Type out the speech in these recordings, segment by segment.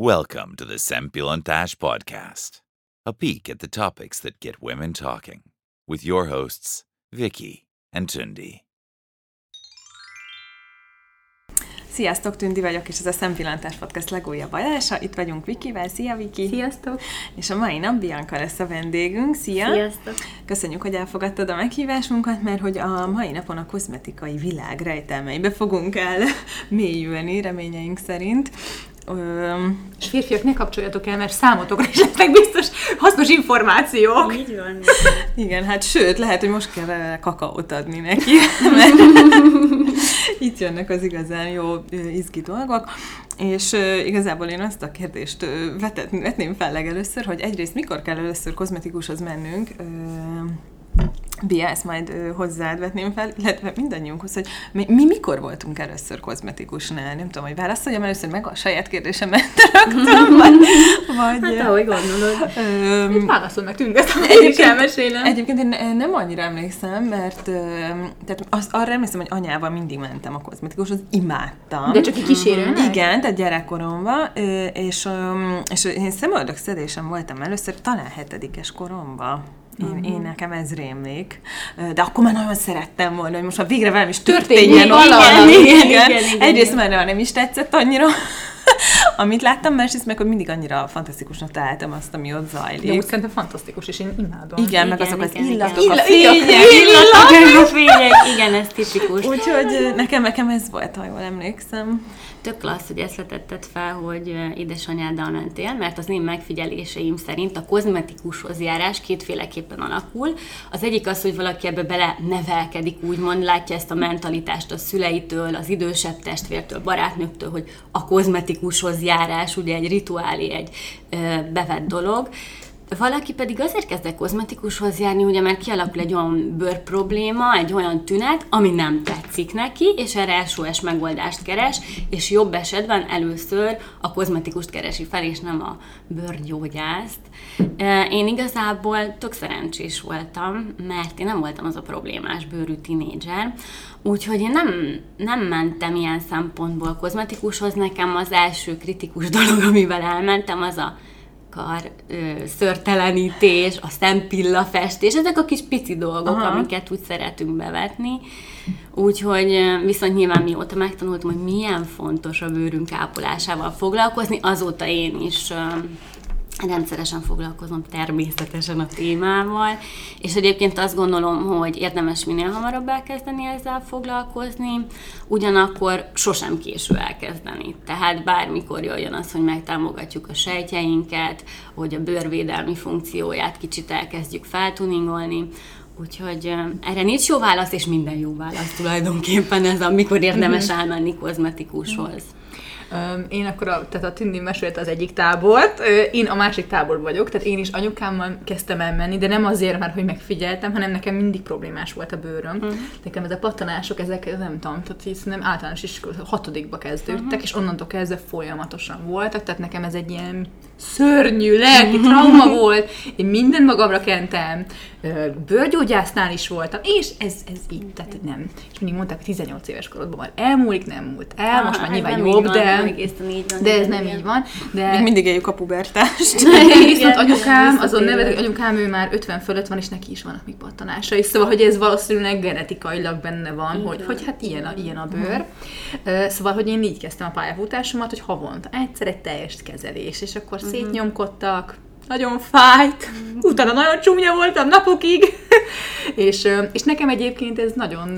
Welcome to the Sempilontash Podcast, a peek at the topics that get women talking, with your hosts, Vicky and Tundi. Sziasztok, Tündi vagyok, és ez a Szempillantás Podcast legújabb adása. Itt vagyunk Vikivel. Szia, Viki! Sziasztok! És a mai nap Bianca lesz a vendégünk. Szia! Sziasztok! Köszönjük, hogy elfogadtad a meghívásunkat, mert hogy a mai napon a kozmetikai világ rejtelmeibe fogunk el mélyülni, reményeink szerint. És férfiak, ne kapcsoljatok el, mert számotokra is lesznek biztos hasznos információk. Így van. Igen, hát sőt, lehet, hogy most kell kakaót adni neki, mert itt jönnek az igazán jó izgi dolgok. És uh, igazából én azt a kérdést uh, vetet, vetném fel legelőször, hogy egyrészt mikor kell először kozmetikushoz mennünk, uh, Bia, ezt majd ö, hozzád vetném fel, illetve mindannyiunkhoz, hogy mi, mi mikor voltunk először kozmetikusnál? Nem tudom, hogy válaszoljam először meg a saját kérdésemet rögtön, vagy... vagy hát ahogy gondolod. Öm, Válaszol meg tűnk, ezt egyébként, elmesélem. Egyébként én nem annyira emlékszem, mert tehát az, arra emlékszem, hogy anyával mindig mentem a kozmetikushoz, imádtam. De csak egy kísérőnek? Igen, tehát gyerekkoromban, és, és én szemöldökszedésem voltam először talán hetedikes koromban. Én, uh-huh. én nekem ez rémlik. De akkor már nagyon szerettem volna, hogy most már végre velem is történjen valami. Igen, igen, igen, igen, igen. Egyrészt már nem is tetszett annyira, amit láttam, másrészt meg, hogy mindig annyira fantasztikusnak találtam azt, ami ott zajlik. De úgy szerintem fantasztikus, és én imádom. Igen, igen meg azok igen, az illatok, igen. a fények, illatok, a fények, igen, ez tipikus. Úgyhogy nekem, nekem ez volt, ha jól emlékszem tök klassz, hogy ezt letetted fel, hogy édesanyáddal mentél, mert az én megfigyeléseim szerint a kozmetikushoz járás kétféleképpen alakul. Az egyik az, hogy valaki ebbe bele nevelkedik, úgymond látja ezt a mentalitást a szüleitől, az idősebb testvértől, barátnőktől, hogy a kozmetikushoz járás ugye egy rituálé, egy bevett dolog valaki pedig azért kezd el kozmetikushoz járni, ugye mert kialakul egy olyan bőr probléma, egy olyan tünet, ami nem tetszik neki, és erre SOS megoldást keres, és jobb esetben először a kozmetikust keresi fel, és nem a bőrgyógyászt. Én igazából tök szerencsés voltam, mert én nem voltam az a problémás bőrű tinédzser, Úgyhogy én nem, nem mentem ilyen szempontból kozmetikushoz. Nekem az első kritikus dolog, amivel elmentem, az a kar ö, szörtelenítés, a szempilla festés, ezek a kis pici dolgok, Aha. amiket úgy szeretünk bevetni. Úgyhogy viszont nyilván mióta megtanultam, hogy milyen fontos a bőrünk ápolásával foglalkozni, azóta én is rendszeresen foglalkozom természetesen a témával, és egyébként azt gondolom, hogy érdemes minél hamarabb elkezdeni ezzel foglalkozni, ugyanakkor sosem késő elkezdeni. Tehát bármikor jöjjön az, hogy megtámogatjuk a sejtjeinket, hogy a bőrvédelmi funkcióját kicsit elkezdjük feltuningolni, Úgyhogy erre nincs jó válasz, és minden jó válasz tulajdonképpen ez, amikor érdemes mhm. elmenni kozmetikushoz. Én akkor, a, tehát a Tündi mesélte az egyik tábort, én a másik tábor vagyok, tehát én is anyukámmal kezdtem el menni, de nem azért, mert hogy megfigyeltem, hanem nekem mindig problémás volt a bőröm. Uh-huh. Nekem ez a pattanások, ezek nem tudom, tehát nem általános is hatodikba kezdődtek, uh-huh. és onnantól kezdve folyamatosan voltak, tehát nekem ez egy ilyen szörnyű lelki trauma volt, én mindent magamra kentem, bőrgyógyásznál is voltam, és ez, ez így, tehát nem. És mindig mondták, hogy 18 éves korodban már elmúlik, nem múlt el, most már nyilván jobb, de így van. De ez nem így van. De... Még mindig éljük a pubertást. Viszont anyukám, azon nevezik, anyukám ő már 50 fölött van, és neki is vannak még pattanásai. Szóval, hogy ez valószínűleg genetikailag benne van, hogy, hogy hát ilyen a, ilyen a bőr. Szóval, hogy én így kezdtem a pályafutásomat, hogy havonta egyszer egy teljes kezelés, és akkor uh-huh. szétnyomkodtak, nagyon fájt, utána nagyon csúnya voltam napokig, és, és nekem egyébként ez nagyon,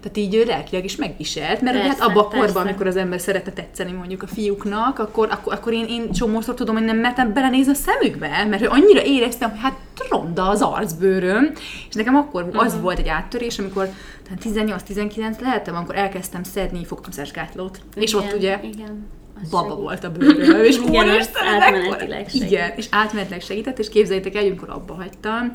tehát így lelkileg is megviselt, mert persze, hát abban a korban, amikor az ember szeretne tetszeni mondjuk a fiúknak, akkor, akkor, akkor én, én csomószor tudom, hogy nem mertem belenézni a szemükbe, mert annyira éreztem, hogy hát ronda az arcbőröm, és nekem akkor uh-huh. az volt egy áttörés, amikor 18-19 lehettem, amikor elkezdtem szedni fogamzásgátlót. És ott ugye igen baba segít. volt a bőröm, és igen, és átmenetileg segít. Igen, és átmenetileg segített, és képzeljétek el, amikor abba hagytam,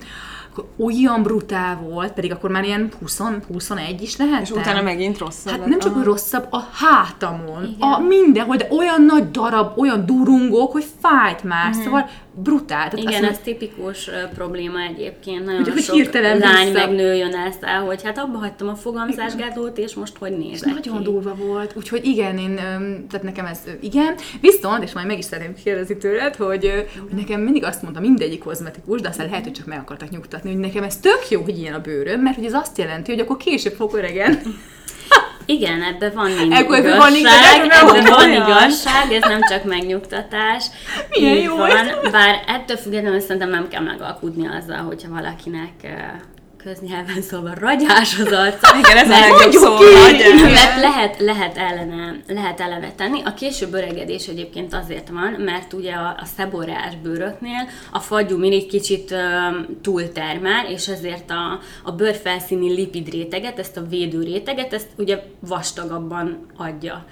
akkor olyan brutál volt, pedig akkor már ilyen 20, 21 is lehet. És utána megint rosszabb. Hát nem csak, hogy rosszabb, a hátamon, Igen. a mindenhol, de olyan nagy darab, olyan durungók, hogy fájt már, mm. szóval brutál. Tehát Igen, ez tipikus uh, probléma egyébként. Nagyon hogy, hogy sok hirtelen lány vissza. meg nő jön ezt el, hogy hát abba hagytam a fogamzásgátlót, és most hogy nézek Nagyon ki. durva volt. Úgyhogy igen, én, tehát nekem ez igen. Viszont, és majd meg is szeretném kérdezni tőled, hogy, hogy nekem mindig azt mondta mindegyik kozmetikus, de aztán lehet, hogy csak meg akartak nyugtatni, hogy nekem ez tök jó, hogy ilyen a bőröm, mert hogy ez azt jelenti, hogy akkor később fog öregen. Igen, ebben van mindig Ekkor igazság, van igazság, ebben van igazság, ez nem csak megnyugtatás. Milyen jó van, bár ettől függetlenül szerintem nem kell megalkudni azzal, hogyha valakinek köznyelven szólva ragyás az arca. Igen, ez a legjobb szó, Mert lehet, lehet, ellene, lehet ellene tenni. A később öregedés egyébként azért van, mert ugye a, a szeborás bőröknél a fagyú mindig kicsit um, túltermel, és ezért a, a bőrfelszíni lipid réteget, ezt a védő réteget, ezt ugye vastagabban adja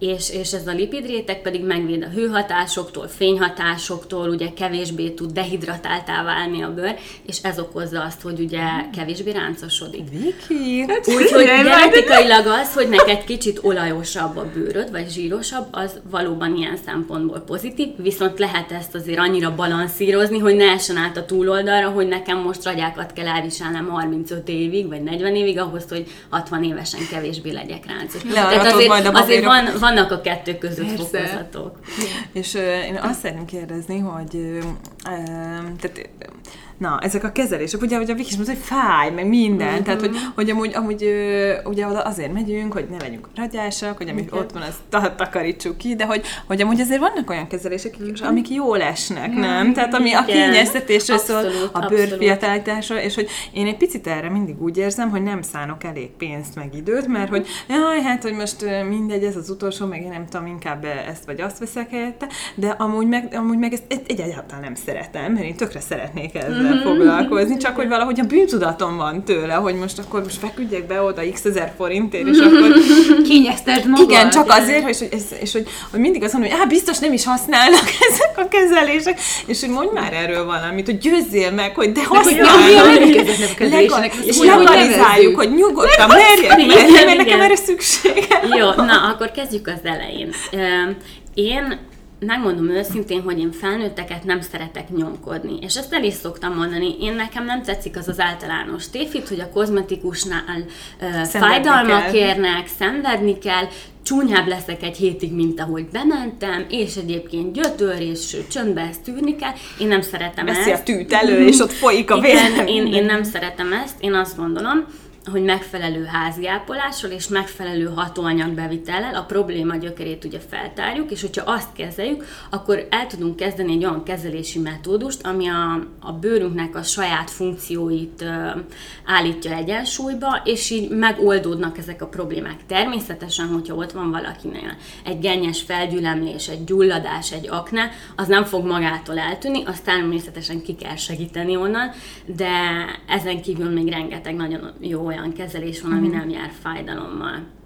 és, és ez a lipidréteg pedig megvéd a hőhatásoktól, fényhatásoktól, ugye kevésbé tud dehidratáltá válni a bőr, és ez okozza azt, hogy ugye kevésbé ráncosodik. Viki! Hát, Úgyhogy genetikailag az, hogy neked kicsit olajosabb a bőröd, vagy zsírosabb, az valóban ilyen szempontból pozitív, viszont lehet ezt azért annyira balanszírozni, hogy ne essen át a túloldalra, hogy nekem most ragyákat kell elviselnem 35 évig, vagy 40 évig ahhoz, hogy 60 évesen kevésbé legyek ráncos. Tehát azért, azért van, van vannak a kettő között Persze. fokozatok. És uh, én azt szeretném kérdezni, hogy uh, tehát Na, ezek a kezelések, ugye, hogy a Viki is mondta, hogy fáj, meg minden, uh-huh. tehát, hogy, hogy amúgy, amúgy ugye oda azért megyünk, hogy ne legyünk ragyásak, hogy amik okay. ott van, azt takarítsuk ki, de hogy, hogy amúgy azért vannak olyan kezelések, uh-huh. amik jól esnek, uh-huh. nem? Tehát ami a kényeztetésről szól, a bőrfiatalításról, és hogy én egy picit erre mindig úgy érzem, hogy nem szánok elég pénzt, meg időt, mert hogy jaj, hát, hogy most mindegy, ez az utolsó, meg én nem tudom, inkább ezt vagy azt veszek helyette, de amúgy meg, amúgy meg ezt egyáltalán nem szeretem, mert én tökre szeretnék ezzel ezzel foglalkozni, csak hogy valahogy a bűntudatom van tőle, hogy most akkor most feküdjek be oda x ezer forintért, és akkor... Kényezted magad. Igen, csak azért, és, és, és hogy, hogy mindig azt mondom, hogy biztos nem is használnak ezek a kezelések, és hogy mondj már erről valamit, hogy győzzél meg, hogy de használnak. És legalizáljuk, hogy nyugodtan merjek mert nekem erre szüksége. Jó, na, akkor kezdjük az elején. Én megmondom őszintén, hogy én felnőtteket nem szeretek nyomkodni. És ezt el is szoktam mondani, én nekem nem tetszik az az általános tévhit, hogy a kozmetikusnál uh, fájdalmak kell. érnek, szenvedni kell, csúnyább leszek egy hétig, mint ahogy bementem, és egyébként gyötör, és csöndbe ezt tűrni kell. Én nem szeretem Veszi ezt. a tűt elő, és ott folyik a vér. én, én nem szeretem ezt, én azt gondolom, hogy megfelelő háziápolással és megfelelő hatóanyagbevitellel a probléma gyökerét ugye feltárjuk, és hogyha azt kezeljük, akkor el tudunk kezdeni egy olyan kezelési metódust, ami a, a bőrünknek a saját funkcióit ö, állítja egyensúlyba, és így megoldódnak ezek a problémák. Természetesen, hogyha ott van valakinél egy gennyes felgyülemlés, egy gyulladás, egy akne, az nem fog magától eltűnni, azt természetesen ki kell segíteni onnan, de ezen kívül még rengeteg nagyon jó olyan kezelés van, ami mhm. nem jár fájdalommal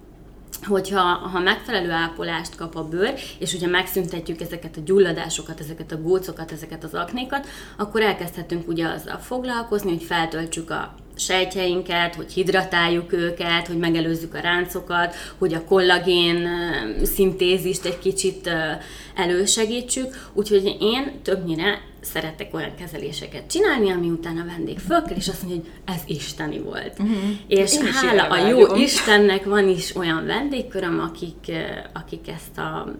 hogyha ha megfelelő ápolást kap a bőr, és ugye megszüntetjük ezeket a gyulladásokat, ezeket a gócokat, ezeket az aknékat, akkor elkezdhetünk ugye azzal foglalkozni, hogy feltöltsük a sejtjeinket, hogy hidratáljuk őket, hogy megelőzzük a ráncokat, hogy a kollagén szintézist egy kicsit elősegítsük. Úgyhogy én többnyire szeretek olyan kezeléseket csinálni, ami után a vendég fölkel, és azt mondja, hogy ez isteni volt. Uh-huh. És Én hála a jó Istennek van is olyan vendégköröm, akik, akik ezt a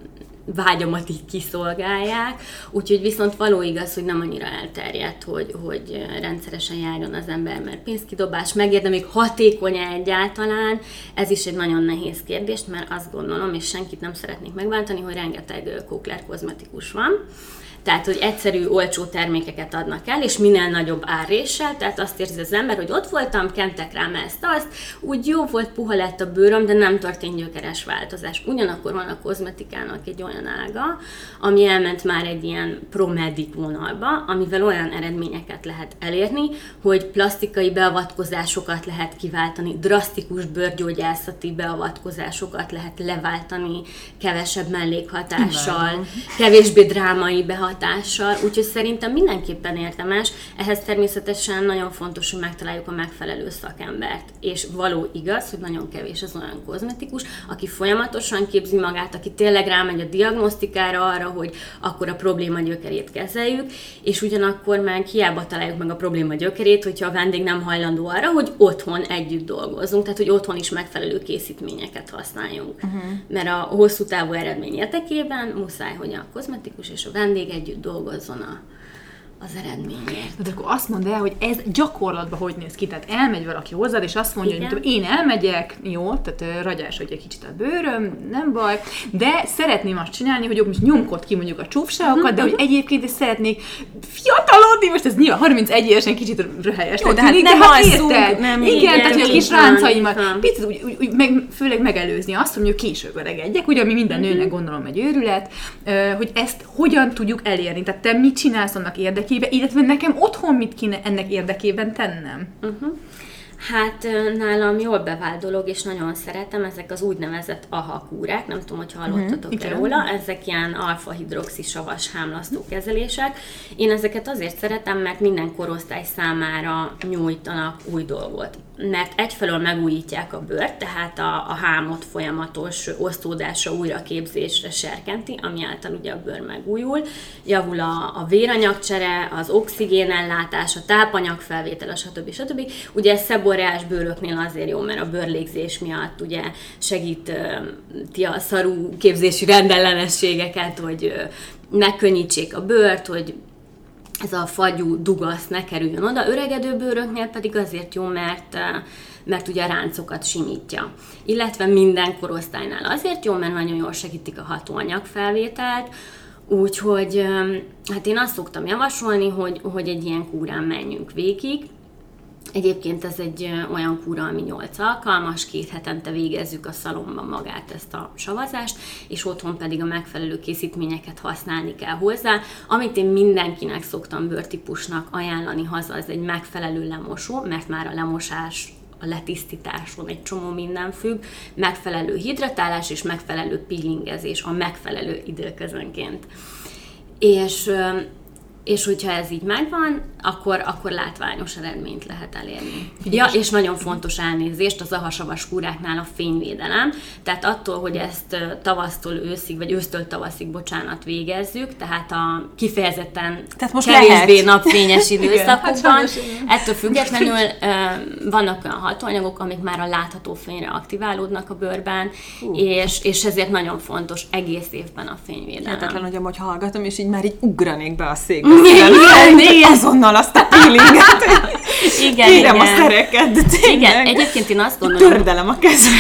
vágyamat így kiszolgálják, úgyhogy viszont való igaz, hogy nem annyira elterjedt, hogy, hogy rendszeresen járjon az ember, mert pénzkidobás megérde, még hatékony egyáltalán, ez is egy nagyon nehéz kérdés, mert azt gondolom, és senkit nem szeretnék megbántani, hogy rengeteg kókler kozmetikus van, tehát, hogy egyszerű, olcsó termékeket adnak el, és minél nagyobb áréssel, tehát azt érzi az ember, hogy ott voltam, kentek rám ezt, azt, úgy jó volt, puha lett a bőröm, de nem történt gyökeres változás. Ugyanakkor van a kozmetikának egy olyan ága, ami elment már egy ilyen promedic vonalba, amivel olyan eredményeket lehet elérni, hogy plastikai beavatkozásokat lehet kiváltani, drasztikus bőrgyógyászati beavatkozásokat lehet leváltani kevesebb mellékhatással, kevésbé drámai behatással, úgyhogy szerintem mindenképpen érdemes. Ehhez természetesen nagyon fontos, hogy megtaláljuk a megfelelő szakembert. És való igaz, hogy nagyon kevés az olyan kozmetikus, aki folyamatosan képzi magát, aki tényleg rámegy a diagnosztikára arra, hogy akkor a probléma gyökerét kezeljük, és ugyanakkor meg hiába találjuk meg a probléma gyökerét, hogyha a vendég nem hajlandó arra, hogy otthon együtt dolgozzunk, tehát hogy otthon is megfelelő készítményeket használjunk. Uh-huh. Mert a hosszú távú eredmény érdekében muszáj, hogy a kozmetikus és a vendég együtt dolgozzon a az eredményért. De akkor azt mondd el, hogy ez gyakorlatban hogy néz ki. Tehát elmegy valaki hozzád, és azt mondja, Igen. hogy én elmegyek, jó, tehát ragyás, hogy egy kicsit a bőröm, nem baj, de szeretném azt csinálni, hogy most nyomkod ki mondjuk a csúfságokat, uh-huh. de hogy egyébként is szeretnék fiatalodni, most ez nyilván 31 évesen kicsit röhelyes. Jó, de hát nem hát érted? Nem, igen, igen, tehát hogy a kis ráncaimat picit úgy, úgy, úgy, meg, főleg megelőzni azt, hogy később öregedjek, ugye, ami minden uh-huh. nőnek gondolom egy őrület, hogy ezt hogyan tudjuk elérni. Tehát te mit csinálsz annak érdekében, érdekében, illetve nekem otthon mit kéne ennek érdekében tennem? Uh-huh. Hát nálam jól bevált dolog, és nagyon szeretem, ezek az úgynevezett AHA kúrák, nem tudom, hogy hallottatok uh-huh, róla, ezek ilyen alfa-hidroxi savas hámlasztó kezelések. Én ezeket azért szeretem, mert minden korosztály számára nyújtanak új dolgot mert egyfelől megújítják a bőrt, tehát a, a hámot folyamatos osztódása, újraképzésre serkenti, ami által ugye a bőr megújul, javul a, a véranyagcsere, az oxigénellátás, a tápanyagfelvétel, stb. stb. Ugye ez szeboreás bőröknél azért jó, mert a bőrlégzés miatt ugye segíti a szarú képzési rendellenességeket, hogy megkönnyítsék a bőrt, hogy ez a fagyú dugasz ne kerüljön oda. Öregedő bőröknél pedig azért jó, mert eh, mert ugye a ráncokat simítja. Illetve minden korosztálynál azért jó, mert nagyon jól segítik a hatóanyag felvételt, úgyhogy eh, hát én azt szoktam javasolni, hogy, hogy egy ilyen kúrán menjünk végig, Egyébként ez egy olyan kúra, ami 8 alkalmas, két hetente végezzük a szalomban magát ezt a savazást, és otthon pedig a megfelelő készítményeket használni kell hozzá. Amit én mindenkinek szoktam bőrtípusnak ajánlani haza, az egy megfelelő lemosó, mert már a lemosás a letisztításon egy csomó minden függ, megfelelő hidratálás és megfelelő peelingezés a megfelelő időközönként. És és hogyha ez így megvan, akkor, akkor látványos eredményt lehet elérni. Ja, és nagyon fontos elnézést az ahasavas kúráknál a fényvédelem. Tehát attól, hogy ezt tavasztól őszig, vagy ősztől tavaszig, bocsánat, végezzük, tehát a kifejezetten tehát most kevésbé lehet. napfényes időszakokban, hát ettől függetlenül vannak olyan hatóanyagok, amik már a látható fényre aktiválódnak a bőrben, uh. és, és ezért nagyon fontos egész évben a fényvédelem. Értetlen, hogy amúgy hallgatom, és így már így ugranék be a székbe igen, igen. azonnal azt a peelinget. igen, Kérem igen. a szereket, de Igen, egyébként én azt gondolom... Tördelem a kezem.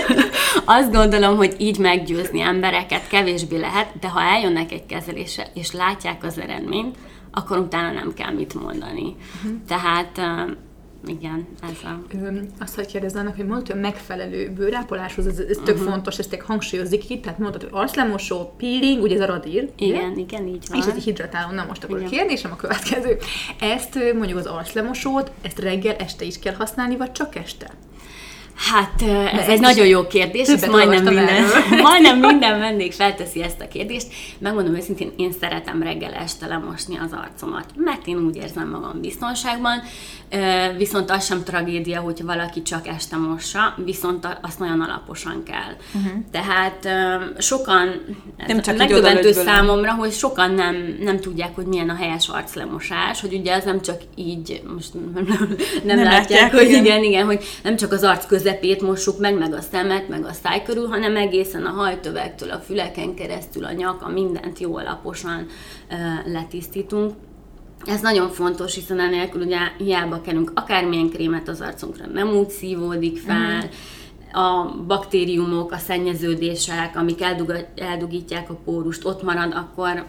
azt gondolom, hogy így meggyőzni embereket kevésbé lehet, de ha eljönnek egy kezelésre, és látják az eredményt, akkor utána nem kell mit mondani. Uh-huh. Tehát igen, ez a... Ö, azt, hogy kérdezzenek, hogy mondtad, hogy megfelelő bőrápoláshoz, ez, ez tök uh-huh. fontos, ezt hangsúlyozik itt, tehát mondtad, hogy arclemosó, peeling, ugye ez a radír. Igen, ugye? igen, így van. És ez hidratáló, na most akkor igen. a kérdésem a következő. Ezt mondjuk az arclemosót, ezt reggel, este is kell használni, vagy csak este? Hát ez egy nagyon jó kérdés, ezt majdnem minden, majdnem minden vendég felteszi ezt a kérdést. Megmondom őszintén, én szeretem reggel este lemosni az arcomat, mert én úgy érzem magam biztonságban, viszont az sem tragédia, hogyha valaki csak este mossa, viszont azt nagyon alaposan kell. Uh-huh. Tehát sokan, nem csak megdöbbentő számomra, hogy sokan nem, nem tudják, hogy milyen a helyes arclemosás, hogy ugye az nem csak így, most nem, nem, nem látják, látják, hogy igen. igen, hogy nem csak az arc közepét mossuk meg, meg a szemet, meg a száj körül, hanem egészen a hajtövegtől, a füleken keresztül, a nyaka, mindent jó alaposan letisztítunk. Ez nagyon fontos, hiszen enélkül ugye hiába kerünk akármilyen krémet az arcunkra, nem úgy szívódik fel, mm a baktériumok, a szennyeződések, amik eldugítják a pórust, ott marad, akkor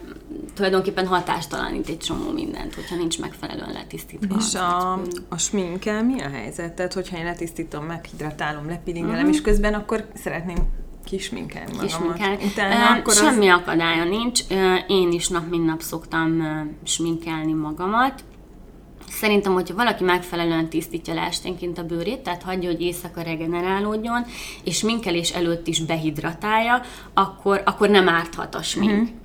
tulajdonképpen hatástalanít egy csomó mindent, hogyha nincs megfelelően letisztítva. És a, a sminkkel mi a helyzet? Tehát, hogyha én letisztítom, meghidratálom, lepilingelem, uh-huh. és közben akkor szeretném kisminkelni magamat. Kisminkelni. Utána akkor Semmi az... akadálya nincs. Én is nap mint nap szoktam sminkelni magamat. Szerintem, hogyha valaki megfelelően tisztítja le esténként a bőrét, tehát hagyja, hogy éjszaka regenerálódjon, és minkelés előtt is behidratálja, akkor, akkor nem árthat a smink. Mhm. Uh-huh.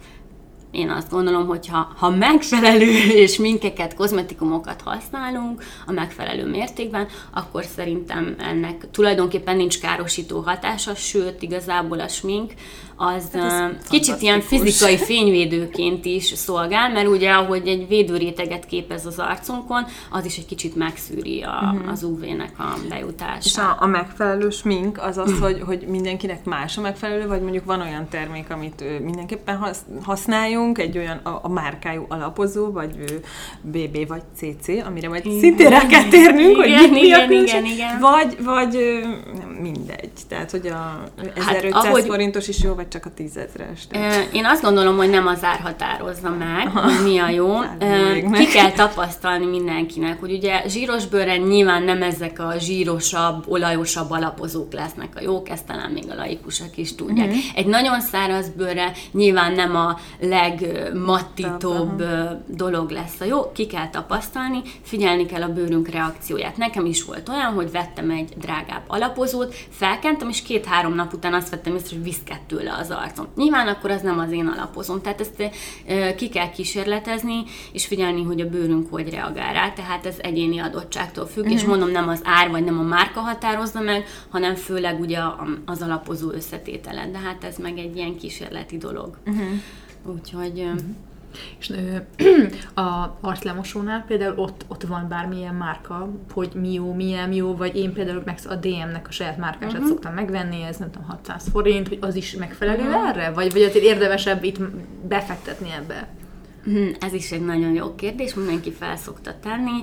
Én azt gondolom, hogy ha, ha megfelelő és minkeket, kozmetikumokat használunk a megfelelő mértékben, akkor szerintem ennek tulajdonképpen nincs károsító hatása, sőt, igazából a smink az Hát kicsit ilyen fizikai fényvédőként is szolgál, mert ugye ahogy egy védőréteget képez az arcunkon, az is egy kicsit megszűri a, uh-huh. az UV-nek a bejutását. És a, a megfelelő smink az az, hogy, hogy mindenkinek más a megfelelő, vagy mondjuk van olyan termék, amit mindenképpen hasz, használjunk, egy olyan a, a márkájú alapozó, vagy BB vagy CC, amire majd Igen. szintén rá kell térnünk, hogy Igen, mi, mi a igen, igen, igen. Vagy, vagy nem, mindegy. Tehát, hogy a 1500 Hát, ahogy- forintos is jó, vagy csak a 10 ezres. Ö, Én azt gondolom, hogy nem az ár határozza meg, hogy mi a jó. Hát. Ki kell tapasztalni mindenkinek, hogy ugye zsíros bőren nyilván nem ezek a zsírosabb, olajosabb alapozók lesznek a jók, ezt talán még a laikusok is tudják. Mhm. Uh-huh. Egy nagyon száraz bőrre nyilván nem a legmattítóbb dolog lesz a jó, ki kell tapasztalni, figyelni kell a bőrünk reakcióját. Nekem is volt olyan, hogy vettem egy drágább alapozót, felkentem, és két-három nap után azt vettem észre, hogy viszkett tőle az arcom. Nyilván akkor az nem az én alapozom, tehát ezt ki kell kísérletezni, és figyelni, hogy a bőrünk hogy reagál rá, tehát ez egyéni adottságtól függ, Mhm. és mondom, nem az ár, vagy nem a márka határozza meg, hanem főleg ugye az alapozó összetétele, de hát ez meg egy ilyen kísérleti dolog. Mhm. Úgyhogy... ö, És a arclemosónál például ott, ott van bármilyen márka, hogy mi jó, mi nem jó, vagy én például meg a DM-nek a saját márkását Mhm. uh-huh. szoktam megvenni, ez nem tudom, 600 forint, hogy az is megfelelő uh-huh. erre? Vagy, vagy azért érdemesebb itt befektetni ebbe? Hm, Ez is egy nagyon jó kérdés, mindenki fel szokta tenni.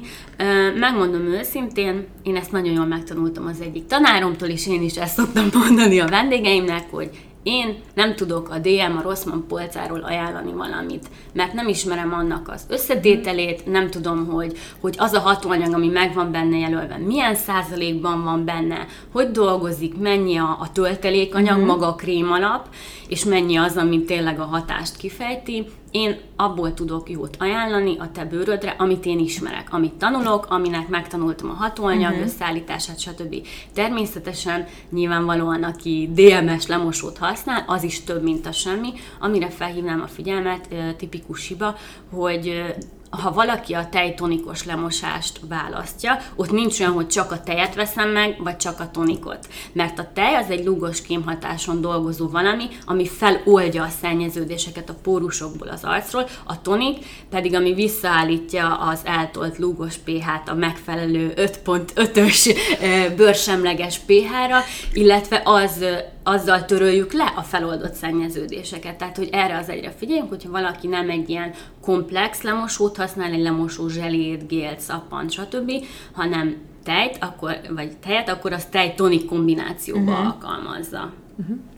Megmondom őszintén, én ezt nagyon jól megtanultam az egyik tanáromtól, és én is ezt szoktam mondani a vendégeimnek, hogy én nem tudok a DM, a Rossmann polcáról ajánlani valamit, mert nem ismerem annak az összetételét, nem tudom, hogy, hogy az a hatóanyag, ami meg van benne jelölve, milyen százalékban van benne, hogy dolgozik, mennyi a, a töltelékanyag, maga a krém alap, és mennyi az, ami tényleg a hatást kifejti. Én abból tudok jót ajánlani a te bőrödre, amit én ismerek, amit tanulok, aminek megtanultam a hatóanyag uh-huh. összeállítását, stb. Természetesen nyilvánvalóan, aki DMS lemosót használ, az is több, mint a semmi. Amire felhívnám a figyelmet, tipikus hiba, hogy ha valaki a tejtonikos lemosást választja, ott nincs olyan, hogy csak a tejet veszem meg, vagy csak a tonikot. Mert a tej az egy lúgos kémhatáson dolgozó valami, ami feloldja a szennyeződéseket a pórusokból az arcról, a tonik pedig, ami visszaállítja az eltolt lúgos pH-t a megfelelő 5.5-ös ö, bőrsemleges pH-ra, illetve az azzal töröljük le a feloldott szennyeződéseket. Tehát, hogy erre az egyre figyeljünk, hogyha valaki nem egy ilyen komplex lemosót használ, egy lemosó zselét, gélt, szappant, stb., hanem tejt, akkor, vagy tejet, akkor az tej-tonik kombinációba uh-huh. alkalmazza.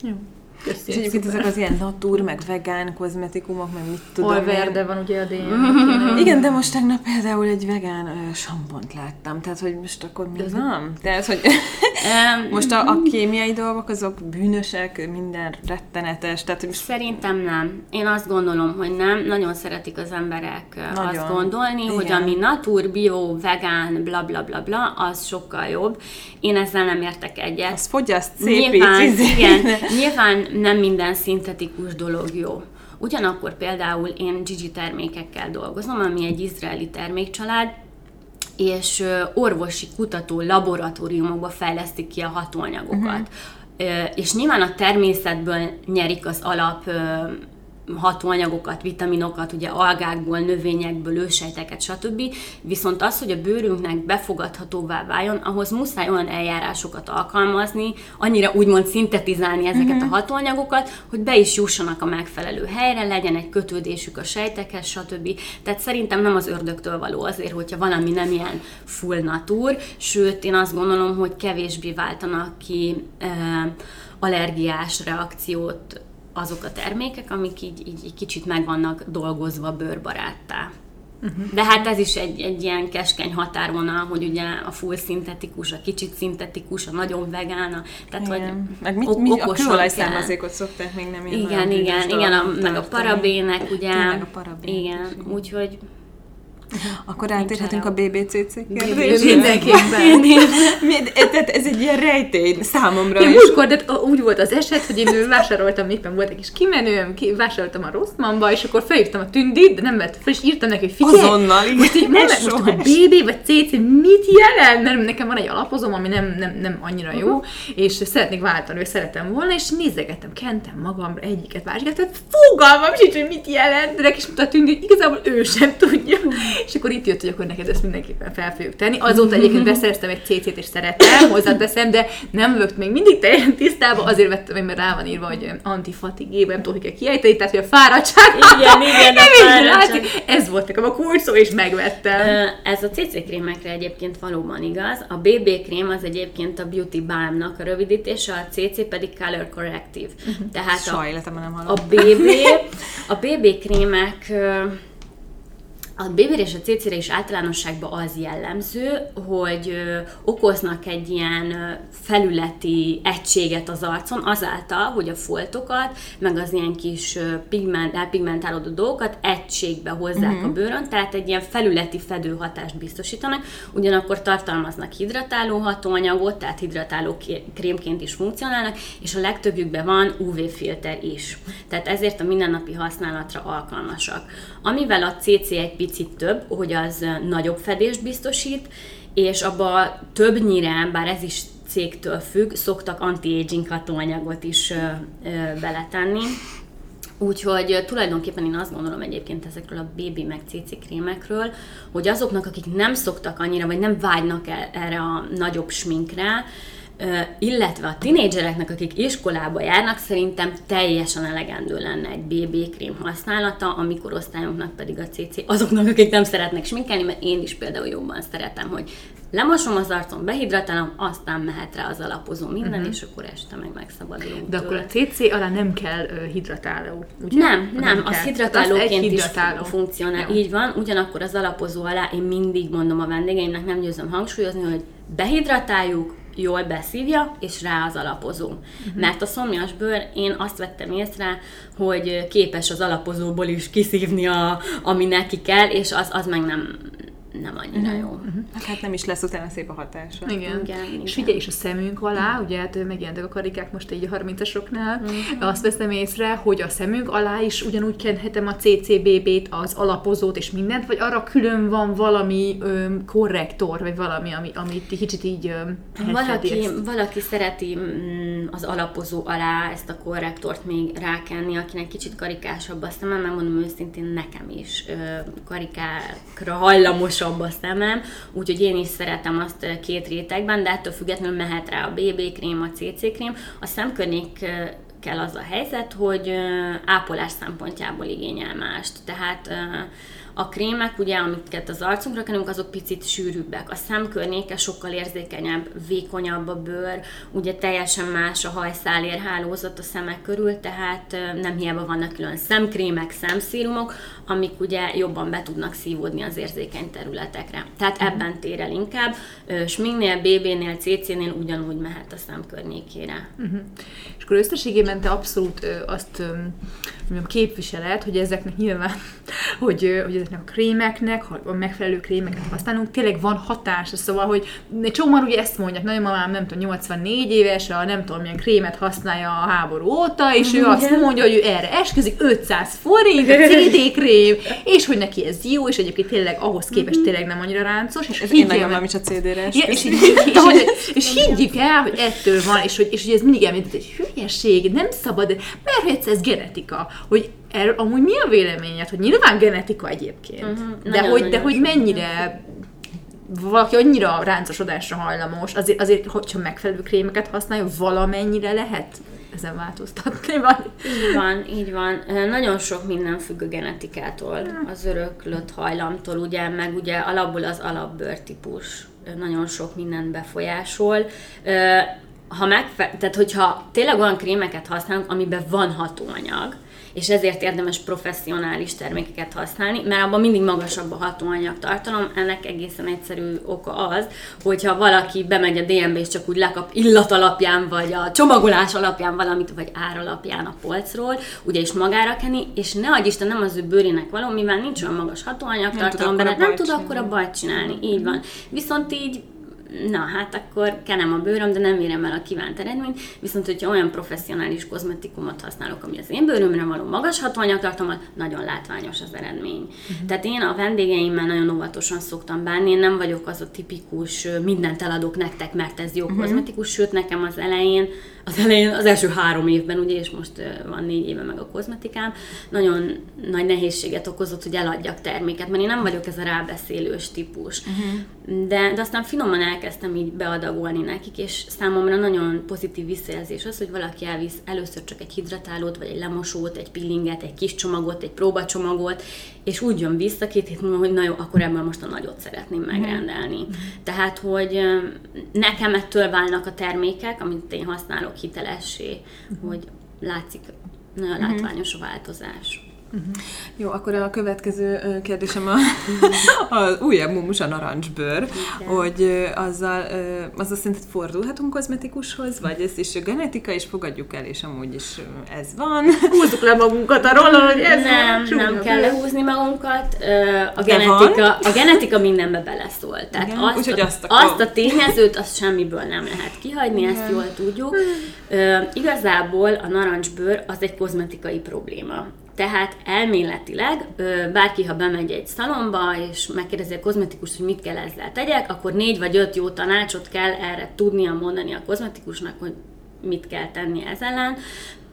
Jó. És egyébként ezek az ilyen natúr, meg vegán kozmetikumok, meg mit tudom én. Alverde van ugye a DM. Igen, de most tegnap például egy vegán ö, sampont láttam, tehát hogy most akkor mi van? Tehát, hogy most a, a kémiai dolgok azok bűnösek, minden rettenetes, tehát hogy most Szerintem nem. Én azt gondolom, hogy nem. Nagyon szeretik az emberek nagyon. Azt gondolni, Igen. hogy ami natur, bio, vegán, bla bla bla bla, az sokkal jobb. Én ezzel nem értek egyet. az fogyaszt szép nyilván, így, igen, nyilván nem minden szintetikus dolog jó. Ugyanakkor például én Gigi termékekkel dolgozom, ami egy izraeli termékcsalád, és orvosi kutató laboratóriumokba fejlesztik ki a hatóanyagokat. Uh-huh. És nyilván a természetből nyerik az alap hatóanyagokat, vitaminokat, ugye algákból, növényekből, ősejteket, stb. Viszont az, hogy a bőrünknek befogadhatóvá váljon, ahhoz muszáj olyan eljárásokat alkalmazni, annyira úgymond szintetizálni ezeket uh-huh. a hatóanyagokat, hogy be is jussanak a megfelelő helyre, legyen egy kötődésük a sejtekhez, stb. Tehát szerintem nem az ördögtől való azért, hogyha valami nem ilyen full natur, sőt, én azt gondolom, hogy kevésbé váltanak ki eh, allergiás reakciót azok a termékek, amik így, így, így kicsit meg vannak dolgozva bőrbaráttá. De hát ez is egy, egy ilyen keskeny határvonal, hogy ugye a full szintetikus, a kicsit szintetikus, a nagyon vegán, a, tehát Igen. hogy Meg mit, mi, a kőolaj származékot szokták még nem ilyen Igen, igen, igen, a, meg a parabének, ugye. Tényleg a is, igen. úgyhogy Akkor átérhetünk a arra. BBCC Mindenképpen. kérdésre. Mi- Tehát ez egy ilyen rejtély számomra Én is. múltkor, de úgy volt az eset, hogy én vásároltam, éppen volt egy kis kimenőm, ki, vásároltam a Rossmannba, és akkor felhívtam a tündit, de nem vett fel, és írtam neki, hogy figyelj, Azonnal, igen. most így most soha a BB vagy CC mit jelent? Mert nekem van egy alapozom, ami nem, nem, nem annyira jó, Mhm. és szeretnék váltani, hogy szeretem volna, és nézegettem, kentem magamra egyiket, másikat, tehát fogalmam sincs, hogy mit jelent, de neki is mondta a tündi, hogy igazából ő sem tudja. És akkor itt jött, hogy akkor neked ezt mindenképpen fel fogjuk tenni. Azóta egyébként beszereztem egy CC-t, és szeretem, hozzáteszem, de nem vagyok még mindig teljesen tisztában, azért vettem, mert rá van írva, hogy antifatigé, nem tudom, hogy kell kiejteni, tehát hogy a fáradtság. Igen, igen, a fáradtság. Ez volt nekem a kulcs szó, és megvettem. Ez a CC krémekre egyébként valóban igaz. A BB krém az egyébként a Beauty Balm-nak a rövidítése, a CC pedig Color Corrective. Tehát a, Soha életemben nem a hallottam. BB, a BB krémek a BB-re és a CC-re is általánosságban az jellemző, hogy okoznak egy ilyen felületi egységet az arcon, azáltal, hogy a foltokat, meg az ilyen kis pigment, elpigmentálódó dolgokat egységbe hozzák uh-huh. a bőrön, tehát egy ilyen felületi fedőhatást biztosítanak, ugyanakkor tartalmaznak hidratáló hatóanyagot, tehát hidratáló ké- krémként is funkcionálnak, és a legtöbbjükben van UV-filter is. Tehát ezért a mindennapi használatra alkalmasak. Amivel a CC egy picit több, hogy az ö, nagyobb fedést biztosít, és abba többnyire, bár ez is cégtől függ, szoktak anti-aging hatóanyagot is ö, ö, beletenni. Úgyhogy tulajdonképpen én azt gondolom egyébként ezekről a BB meg CC krémekről, hogy azoknak, akik nem szoktak annyira, vagy nem vágynak el, erre a nagyobb sminkre, illetve a tinédzsereknek, akik iskolába járnak, szerintem teljesen elegendő lenne egy BB krém használata, a mi korosztályunknak pedig a CC, azoknak, akik nem szeretnek sminkelni, mert én is például jobban szeretem, hogy lemosom az arcom, behidratálom, aztán mehet rá az alapozó minden, és akkor este meg megszabadulunk De akkor tőle. a CC alá nem kell hidratáló, ugye? Nem, nem, az kell. hidratálóként Az egy is hidratáló. funkcionál. Jó. Így van, ugyanakkor az alapozó alá én mindig mondom a vendégeimnek, nem győzöm hangsúlyozni, hogy behidratáljuk, jól beszívja, és rá az alapozó. Uh-huh. Mert a szomjas bőr, én azt vettem észre, hogy képes az alapozóból is kiszívni, a, ami neki kell, és az, az meg nem, nem annyira Mhm. jó. Hát nem is lesz utána szép a hatása. Igen. Igen. És figyelj, és a szemünk alá, ugye hát megjelentek a karikák most így a 30-asoknál, azt veszem észre, hogy a szemünk alá is ugyanúgy kenhetem a CCBB-t, az alapozót és mindent, vagy arra külön van valami öm, korrektor, vagy valami, ami, amit kicsit így öm, Valaki, ezt. valaki szereti mm, az alapozó alá ezt a korrektort még rákenni, akinek kicsit karikásabb a szemem, megmondom őszintén nekem is ö, karikákra hajlamosabb a szemem, úgyhogy én is szeretem azt ö, két rétegben, de ettől függetlenül mehet rá a BB krém, a CC krém. A szemkörnyék kell az a helyzet, hogy ö, ápolás szempontjából igényel mást. Tehát ö, a krémek, ugye, amiket az arcunkra kenünk, azok picit sűrűbbek. A szemkörnyéke sokkal érzékenyebb, vékonyabb a bőr, ugye teljesen más a hajszálérhálózat a szemek körül, tehát nem hiába vannak külön szemkrémek, szemszírumok, amik ugye jobban be tudnak szívódni az érzékeny területekre. Tehát ebben tér el inkább. Sminknél, BB-nél, CC-nél ugyanúgy mehet a szemkörnyékére. És akkor összességében te abszolút azt mondjam, képviseled, hogy ezeknek nyilván, hogy, hogy ezeknek a krémeknek, ha a megfelelő krémeket használunk, tényleg van hatása. Szóval, hogy egy csomóan ugye ezt mondják, nagymamám nem tudom, 84 éves, a nem tudom milyen krémet használja a háború óta, és ő azt mondja, hogy ő erre esküzik, 500 forint, a CD krém, és hogy neki ez jó, és egyébként tényleg ahhoz képest tényleg nem annyira ráncos, és Ez én meg- nem is a CD-re Ja, és, esküszik. és, és, és, higgyük el, hogy ettől van, és hogy, és hogy ez mindig említett, hogy hülyeség, nem szabad, mert hogy egyszer ez genetika, hogy erről amúgy mi a véleményed, hogy nyilván genetika egyébként, uh-huh, de, hogy, de hogy mennyire valaki annyira ráncosodásra hajlamos, azért, azért, hogyha megfelelő krémeket használja, valamennyire lehet ezen változtatni. Vagy? Így van, így van. Nagyon sok minden függ a genetikától, az öröklött hajlamtól, ugye, meg ugye alapból az alapbőrtípus nagyon sok mindent befolyásol. Ha megfe- tehát hogyha tényleg olyan krémeket használunk, amiben van hatóanyag, és ezért érdemes professzionális termékeket használni, mert abban mindig magasabb a hatóanyag tartalom. Ennek egészen egyszerű oka az, hogyha valaki bemegy a DMB és csak úgy lekap illat alapján, vagy a csomagolás alapján valamit, vagy ár alapján a polcról, ugye is magára keni, és ne adj Isten, nem az ő bőrének való, mivel nincs olyan magas hatóanyag tartalom benne, nem tud akkor a bajt csinálni. Így van. Viszont így na hát akkor kenem a bőröm, de nem érem el a kívánt eredményt, viszont hogyha olyan professzionális kozmetikumot használok, ami az én bőrömre való magas hatóanyagtartalmat, nagyon látványos az eredmény. Uh-huh. Tehát én a vendégeimmel nagyon óvatosan szoktam bánni, én nem vagyok az a tipikus mindent eladok nektek, mert ez jó uh-huh. kozmetikus, sőt nekem az elején az elején, az első három évben, ugye, és most van négy éve meg a kozmetikám, nagyon nagy nehézséget okozott, hogy eladjak terméket, mert én nem vagyok ez a rábeszélős típus. Uh-huh. De, de aztán finoman elkezdtem így beadagolni nekik, és számomra nagyon pozitív visszajelzés az, hogy valaki elvisz először csak egy hidratálót, vagy egy lemosót, egy pillinget, egy kis csomagot, egy próbacsomagot, és úgy jön vissza két hét múlva, hogy na jó, akkor ebből most a nagyot szeretném mhm. megrendelni. Uh-huh. Tehát, hogy nekem ettől válnak a termékek, amit én használok hitelessé, uh-huh. hogy látszik nagyon látványos a változás. Uh-huh. Jó, akkor a következő kérdésem a, a újabb mumus, a narancsbőr, Igen. hogy azzal, azzal szerinted fordulhatunk kozmetikushoz, vagy ez is genetika, és fogadjuk el, és amúgy is ez van. Húzzuk le magunkat arról, hogy ez Nem, van, nem kell lehúzni magunkat. A genetika, a genetika mindenbe beleszól. Tehát Igen, azt, a, azt, a, azt a tényezőt, azt semmiből nem lehet kihagyni, Igen. ezt jól tudjuk. Igazából a narancsbőr az egy kozmetikai probléma. Tehát elméletileg bárki, ha bemegy egy szalomba, és megkérdezi a kozmetikus, hogy mit kell ezzel tegyek, akkor négy vagy öt jó tanácsot kell erre tudnia mondani a kozmetikusnak, hogy mit kell tenni ez ellen.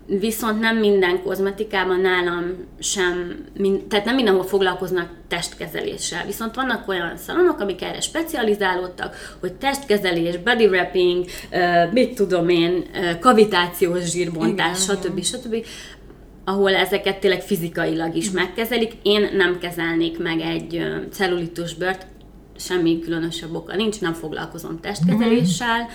Viszont nem minden kozmetikában nálam sem, tehát nem mindenhol foglalkoznak testkezeléssel. Viszont vannak olyan szalonok, amik erre specializálódtak, hogy testkezelés, body wrapping, mit tudom én, kavitációs zsírbontás, stb. stb ahol ezeket tényleg fizikailag is megkezelik. Én nem kezelnék meg egy cellulitus bört, semmi különösebb oka nincs, nem foglalkozom testkezeléssel,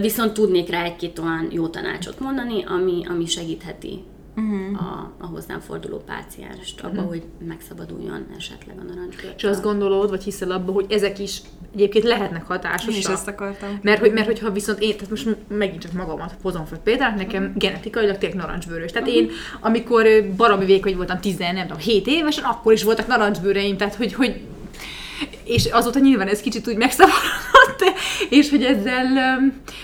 viszont tudnék rá egy-két olyan jó tanácsot mondani, ami, ami segítheti uh-huh. a, a hozzám forduló pácienst, abba, uh-huh. hogy megszabaduljon esetleg a narancsbőrtől. És azt gondolod, vagy hiszel abba, hogy ezek is egyébként lehetnek hatásosak. Én is ezt akartam. Mert, hogy, mert hogyha viszont én, tehát most megint csak magamat hozom fel például, nekem uh-huh. genetikailag tényleg narancsbőrös. Tehát uh-huh. én, amikor baromi vékony voltam 10, nem tudom, 7 évesen, akkor is voltak narancsbőreim, tehát hogy, hogy és azóta nyilván ez kicsit úgy megszabadult, és hogy ezzel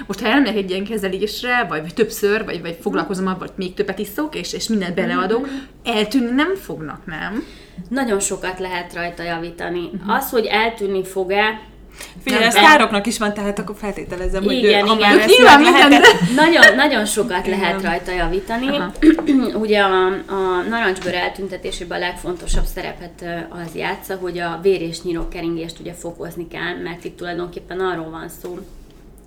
most ha elmegyek egy ilyen kezelésre, vagy, vagy többször, vagy, vagy foglalkozom abban, vagy még többet iszok, és, és mindent beleadok, eltűnni nem fognak, nem? Nagyon sokat lehet rajta javítani. Uh-huh. Az, hogy eltűnni fog-e, Figyelj, ez szároknak is van, tehát akkor feltételezem, hogy igen, ha igen, ezt nyilván lehet, nagyon, nagyon sokat igen. lehet rajta javítani. Ugye a, a narancsbőr eltüntetésében a legfontosabb szerepet az játsza, hogy a vér és nyirokkeringést ugye fokozni kell, mert itt tulajdonképpen arról van szó,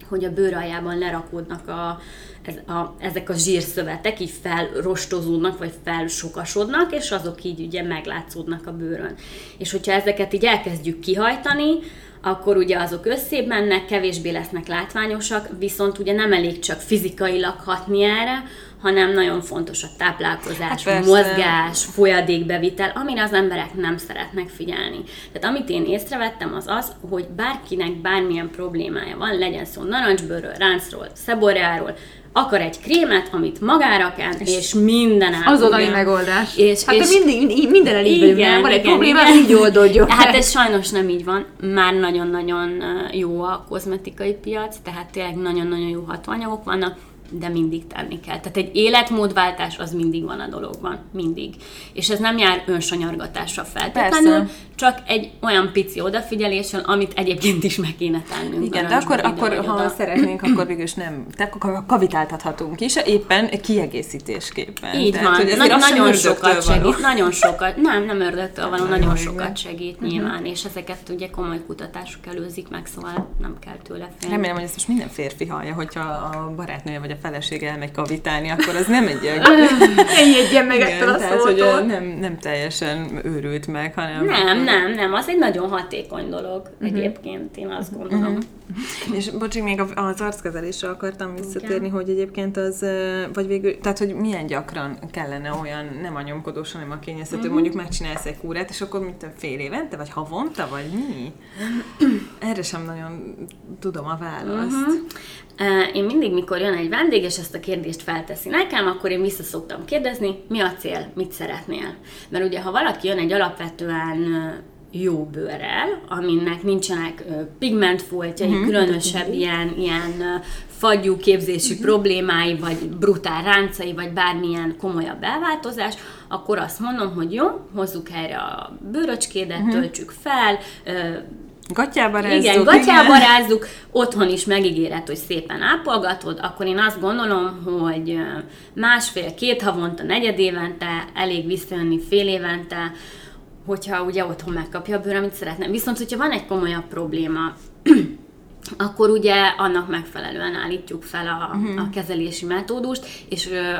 hogy a bőr aljában lerakódnak a, ez a, ezek a zsírszövetek, így felrostozódnak, vagy felsokasodnak, és azok így ugye meglátszódnak a bőrön. És hogyha ezeket így elkezdjük kihajtani, akkor ugye azok összébb mennek, kevésbé lesznek látványosak, viszont ugye nem elég csak fizikailag hatni erre, hanem nagyon fontos a táplálkozás, hát mozgás, folyadékbevitel, amire az emberek nem szeretnek figyelni. Tehát amit én észrevettem az az, hogy bárkinek bármilyen problémája van, legyen szó narancsbőrről, ráncról, szeboreáról, akar egy krémet, amit magára kell, és, és minden át. Azonnali megoldás. És, hát és, mindig, minden el így igen, van egy probléma, így oldódjon. Hát ez sajnos nem így van. Már nagyon-nagyon jó a kozmetikai piac, tehát tényleg nagyon-nagyon jó hatóanyagok vannak, de mindig tenni kell. Tehát egy életmódváltás az mindig van a dologban, mindig. És ez nem jár önsanyargatásra feltétlenül, Persze. csak egy olyan pici odafigyeléssel, amit egyébként is meg kéne tennünk. Igen, de akkor, akkor ha oda. szeretnénk, akkor végülis nem, tehát akkor kavitáltathatunk is, éppen kiegészítésképpen. Így tehát, van, hogy Nagy, nagyon sokat segít, való. nagyon sokat, nem, nem ördögtől való, nagyon sokat segít mhm. nyilván, uh-huh. és ezeket ugye komoly kutatások előzik meg, szóval nem kell tőle félni. Remélem, hogy ezt most minden férfi hallja, hogyha a barátnője vagy a felesége elmegy kavitálni, akkor az nem egy ilyen... Ennyi meg ettől a tehát, hogy nem, nem teljesen őrült meg, hanem... Nem, nem, nem, az egy nagyon hatékony dolog uh-huh. egyébként, én azt gondolom. Uh-huh. És bocsi, még az arckezelésre akartam visszatérni, Igen. hogy egyébként az, vagy végül, tehát hogy milyen gyakran kellene olyan, nem a nyomkodós, hanem a kényeztető, uh-huh. mondjuk megcsinálsz egy kúrát, és akkor mint fél évente, vagy havonta, vagy mi? Erre sem nagyon tudom a választ. Uh-huh. Én mindig, mikor jön egy vendég, és ezt a kérdést felteszi nekem, akkor én vissza szoktam kérdezni, mi a cél, mit szeretnél. Mert ugye, ha valaki jön egy alapvetően jó bőrrel, aminek nincsenek pigmentfoltjai, uh-huh. különösebb ilyen, ilyen fagyú képzési uh-huh. problémái, vagy brutál ráncai, vagy bármilyen komolyabb elváltozás, akkor azt mondom, hogy jó, hozzuk helyre a bőröcskédet, uh-huh. töltsük fel, Gatyába rázzuk. Igen, gatyába igen. rázzuk, otthon is megígéret, hogy szépen ápolgatod, akkor én azt gondolom, hogy másfél-két havonta, negyed évente, elég visszajönni fél évente, hogyha ugye otthon megkapja a bőr, amit szeretne. Viszont, hogyha van egy komolyabb probléma, akkor ugye annak megfelelően állítjuk fel a, uh-huh. a kezelési metódust, és ö,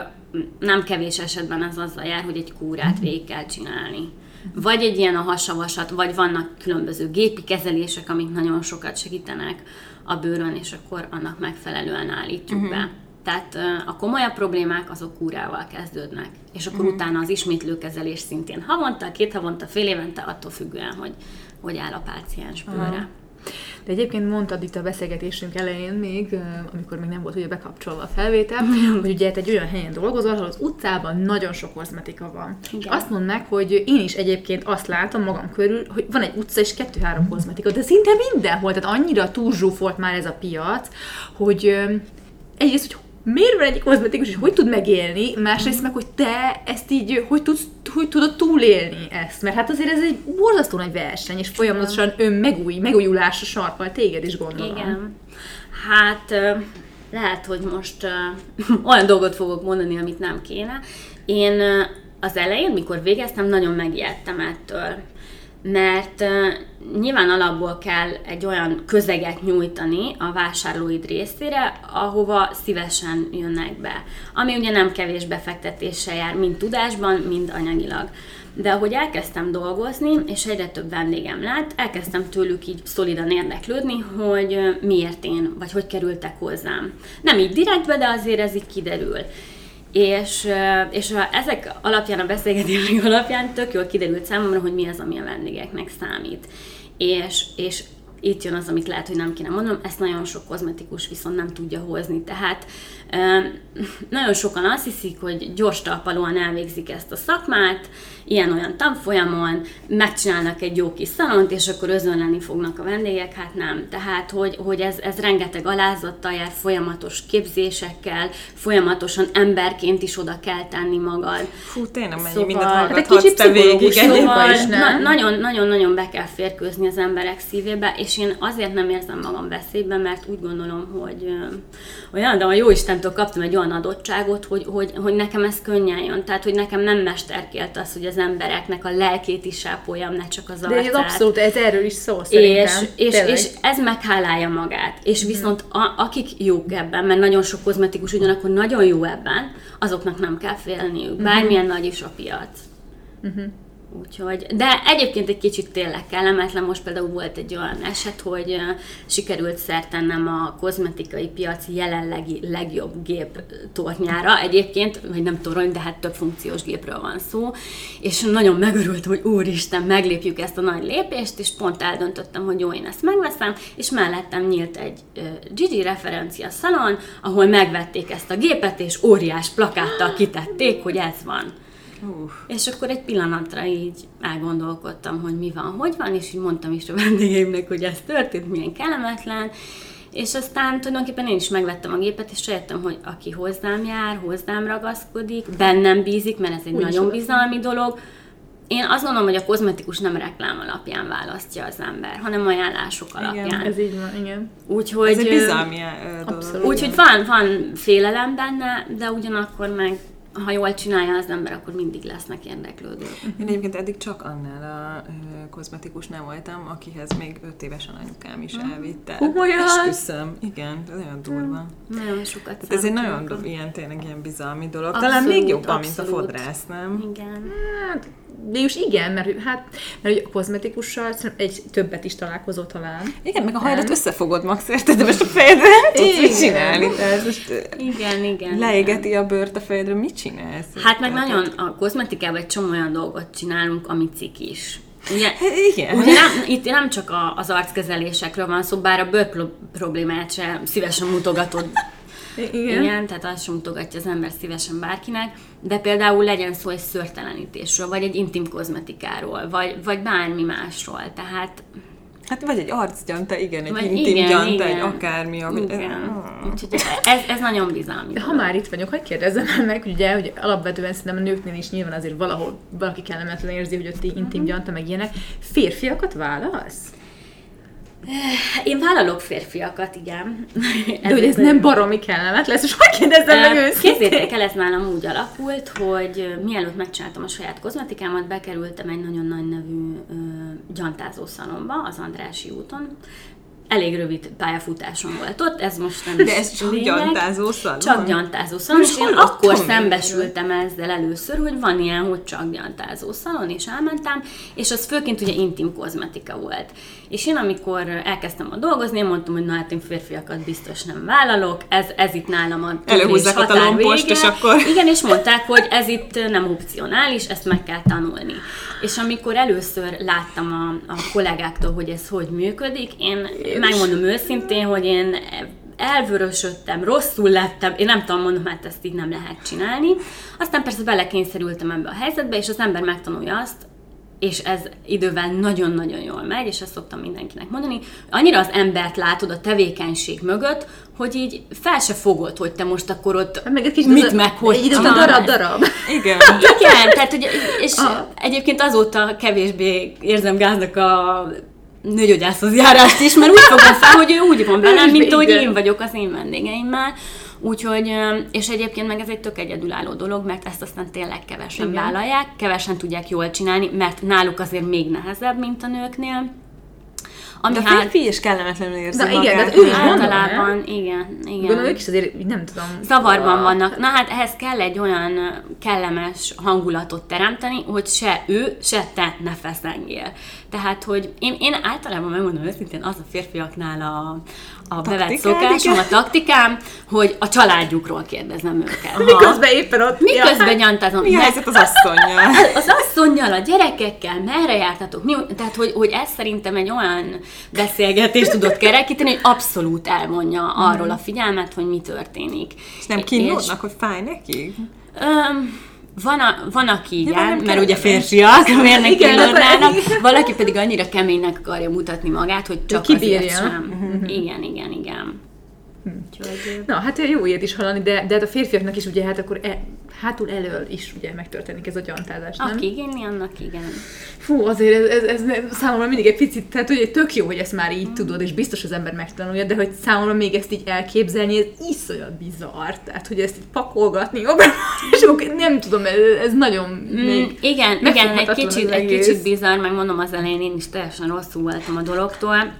nem kevés esetben ez azzal jár, hogy egy kúrát uh-huh. végig kell csinálni. Vagy egy ilyen a hasavasat, vagy vannak különböző gépi kezelések, amik nagyon sokat segítenek a bőrön, és akkor annak megfelelően állítjuk uh-huh. be. Tehát a komolyabb problémák azok kúrával kezdődnek, és akkor mm. utána az ismétlőkezelés szintén havonta, két havonta, fél évente, attól függően, hogy hogy áll a páciens bőre. De egyébként mondtad itt a beszélgetésünk elején még, amikor még nem volt ugye bekapcsolva a felvétel, hogy ugye egy olyan helyen dolgozol, ahol az utcában nagyon sok kozmetika van. Igen. És azt mondd meg, hogy én is egyébként azt látom magam körül, hogy van egy utca és kettő-három kozmetika, de szinte mindenhol, tehát annyira túlzsúfolt már ez a piac, hogy egyrészt, hogy miért van egy kozmetikus, és hogy tud megélni, másrészt meg, hogy te ezt így, hogy, tudsz, hogy tudod túlélni ezt, mert hát azért ez egy borzasztó nagy verseny, és folyamatosan ön megúj, megújulásra sarkal téged is gondolom. Igen. Hát lehet, hogy most olyan dolgot fogok mondani, amit nem kéne. Én az elején, mikor végeztem, nagyon megijedtem ettől mert uh, nyilván alapból kell egy olyan közeget nyújtani a vásárlóid részére, ahova szívesen jönnek be. Ami ugye nem kevés befektetéssel jár, mind tudásban, mind anyagilag. De ahogy elkezdtem dolgozni, és egyre több vendégem lett, elkezdtem tőlük így szolidan érdeklődni, hogy miért én, vagy hogy kerültek hozzám. Nem így direktbe, de azért ez így kiderül. És, és a, ezek alapján, a beszélgetések alapján tök jól kiderült számomra, hogy mi az, ami a vendégeknek számít. És, és itt jön az, amit lehet, hogy nem kéne mondanom, ezt nagyon sok kozmetikus viszont nem tudja hozni. Tehát nagyon sokan azt hiszik, hogy gyors talpalóan elvégzik ezt a szakmát, ilyen-olyan tanfolyamon, megcsinálnak egy jó kis szalont, és akkor özönleni fognak a vendégek, hát nem. Tehát, hogy, hogy ez, ez rengeteg alázattal jár, folyamatos képzésekkel, folyamatosan emberként is oda kell tenni magad. Fú, tényleg mennyi szóval, mindent hallgathatsz hát te végig. Szóval nagyon-nagyon be kell férkőzni az emberek szívébe, és én azért nem érzem magam veszélyben, mert úgy gondolom, hogy olyan, de a jó Istentől kaptam egy olyan adottságot, hogy, hogy, hogy nekem ez könnyen jön. Tehát, hogy nekem nem mesterkélt az, hogy az embereknek a lelkét is ápoljam, ne csak az arcát. De ez abszolút, ez erről is szó szerintem. És, és, és ez meghálálja magát. És uh-huh. viszont a, akik jók ebben, mert nagyon sok kozmetikus ugyanakkor nagyon jó ebben, azoknak nem kell félniük, uh-huh. bármilyen nagy is a piac. Uh-huh. Úgyhogy, de egyébként egy kicsit tényleg kellemetlen, most például volt egy olyan eset, hogy sikerült szert tennem a kozmetikai piac jelenlegi legjobb gép tornyára, egyébként, vagy nem torony, de hát több funkciós gépről van szó, és nagyon megörültem, hogy úristen, meglépjük ezt a nagy lépést, és pont eldöntöttem, hogy jó, én ezt megveszem, és mellettem nyílt egy Gigi referencia szalon, ahol megvették ezt a gépet, és óriás plakáttal kitették, hogy ez van. Uh. És akkor egy pillanatra így elgondolkodtam, hogy mi van, hogy van, és így mondtam is a vendégeimnek, hogy ez történt, milyen kellemetlen, és aztán tulajdonképpen én is megvettem a gépet, és rájöttem, hogy aki hozzám jár, hozzám ragaszkodik, bennem bízik, mert ez egy Úgy nagyon bizalmi dolog, én azt gondolom, hogy a kozmetikus nem reklám alapján választja az ember, hanem ajánlások alapján. Igen, ez így van, igen. Úgyhogy, ez egy bizalmi dolog. Úgyhogy van, van félelem benne, de ugyanakkor meg ha jól csinálja az ember, akkor mindig lesznek érdeklődők. Én egyébként eddig csak annál a kozmetikusnál voltam, akihez még öt évesen anyukám is hm. elvitte. Komolyan? Esküszöm. Igen, ez olyan durva. Nagyon sokat Tehát ez egy nagyon ilyen, tényleg ilyen bizalmi dolog. Abszolút, Talán még jobban, abszolút. mint a fodrász, nem? Igen. Hát, Végülis igen, mert hát mert ugye a kozmetikussal egy többet is találkozó talán. Igen, meg a hajadat összefogod max, érted, de most a fejedre nem tudsz mit csinálni. Tehát most Igen, igen. leégeti a bőrt a fejedre, mit csinálsz? Hát meg Tehát- nagyon a kozmetikában egy csomó olyan dolgot csinálunk, ami cikis. Ugye, Hát igen. ugye nem, itt nem csak a, az arckezelésekről van szó, bár a bőr pro- problémát sem szívesen mutogatod. Igen. Igen, tehát azt sem mutogatja az ember szívesen bárkinek, de például legyen szó egy szőrtelenítésről, vagy egy intim kozmetikáról, vagy, vagy bármi másról. Tehát Hát vagy egy arcgyanta, igen, egy Vagy intim igen, gyanta, igen. egy akármi. Ami, igen. Úgyhogy ez, ez nagyon bizalmi. De ha már itt vagyok, hogy kérdezzem meg, hogy ugye, hogy alapvetően szerintem a nőknél is nyilván azért valahol valaki kellemetlen érzi, hogy ott intim gyanta, meg ilyenek. Férfiakat válasz? Én vállalok férfiakat, igen. De hogy ez nem baromi kellemet lesz, és hogy kérdezzem meg őszintén? Képzeljétek el, ez nálam úgy alakult, hogy mielőtt megcsináltam a saját kozmetikámat, bekerültem egy nagyon nagy nevű ö, gyantázó szalomba, az Andrási úton. Elég rövid pályafutásom volt ott, ez most nem De ez csak lényeg. gyantázó szalon? Csak gyantázó szalon, és én akkor szembesültem ezzel először, hogy van ilyen, hogy csak gyantázó szalon, és elmentem, és az főként ugye intim kozmetika volt. És én amikor elkezdtem a dolgozni, én mondtam, hogy na hát én férfiakat biztos nem vállalok, ez, ez itt nálam a Előhúzzák a lompost, és akkor- Igen, és mondták, hogy ez itt nem opcionális, ezt meg kell tanulni. És amikor először láttam a, a kollégáktól, hogy ez hogy működik, én megmondom őszintén, hogy én elvörösödtem, rosszul lettem, én nem tudom, mondom, hát ezt így nem lehet csinálni. Aztán persze belekényszerültem ebbe a helyzetbe, és az ember megtanulja azt, és ez idővel nagyon-nagyon jól megy, és ezt szoktam mindenkinek mondani, annyira az embert látod a tevékenység mögött, hogy így fel se fogod, hogy te most akkor ott Hát meg egy kis mit meg hogy idő után csinálsz. darab-darab. Igen. Igen, tehát hogy, és Ah. egyébként azóta kevésbé érzem gáznak a nőgyógyászhoz járást is, mert úgy fogom fel, hogy ő úgy van velem, mint ahogy én vagyok az én vendégeimmel. Úgyhogy, és egyébként meg ez egy tök egyedülálló dolog, mert ezt aztán tényleg kevesen Igen. vállalják, kevesen tudják jól csinálni, mert náluk azért még nehezebb, mint a nőknél. Ami De a hát férfi is kellemetlenül érzi Na igen, magát. de ő is általában, igen, igen. Gondolom, ők is azért, nem tudom. Zavarban vannak. Na hát ehhez kell egy olyan kellemes hangulatot teremteni, hogy se ő, se te ne feszengél. Tehát, hogy én, én általában megmondom őszintén, az a férfiaknál a, a bevett szokásom, a taktikám, hogy a családjukról kérdezem őket. Miközben éppen ott... Miközben Ja, gyantázom. Mi helyzet az asszonynal? az asszonynal, a gyerekekkel, merre jártatok? Mi, tehát, hogy, hogy ez szerintem egy olyan beszélgetést tudott kerekíteni, hogy abszolút elmondja arról a figyelmet, hogy mi történik. És nem kínlódnak, hogy fáj nekik? Öm, van, a, van, aki igen, nem mert ugye kellemes. férfiak, miért ne kínlódnának, valaki pedig annyira keménynek akarja mutatni magát, hogy csak kibírja. azért sem. Igen, igen, igen. Úgyhogy, Na, hát jó ilyet is hallani, de, de hát a férfiaknak is ugye, hát akkor e, hátul elől is ugye megtörténik ez a gyantázás, nem? aki igényli, annak igen. Fú, azért ez, ez, ez számomra mindig egy picit, tehát hogy tök jó, hogy ezt már így tudod, és biztos az ember megtanulja, de hogy számomra még ezt így elképzelni, ez iszonyat bizarr. Tehát, hogy ezt így pakolgatni, és akkor nem tudom, ez, ez nagyon Mm, még... igen, igen, egy kicsit, egy kicsit bizarr, meg mondom az elején én is teljesen rosszul voltam a dologtól,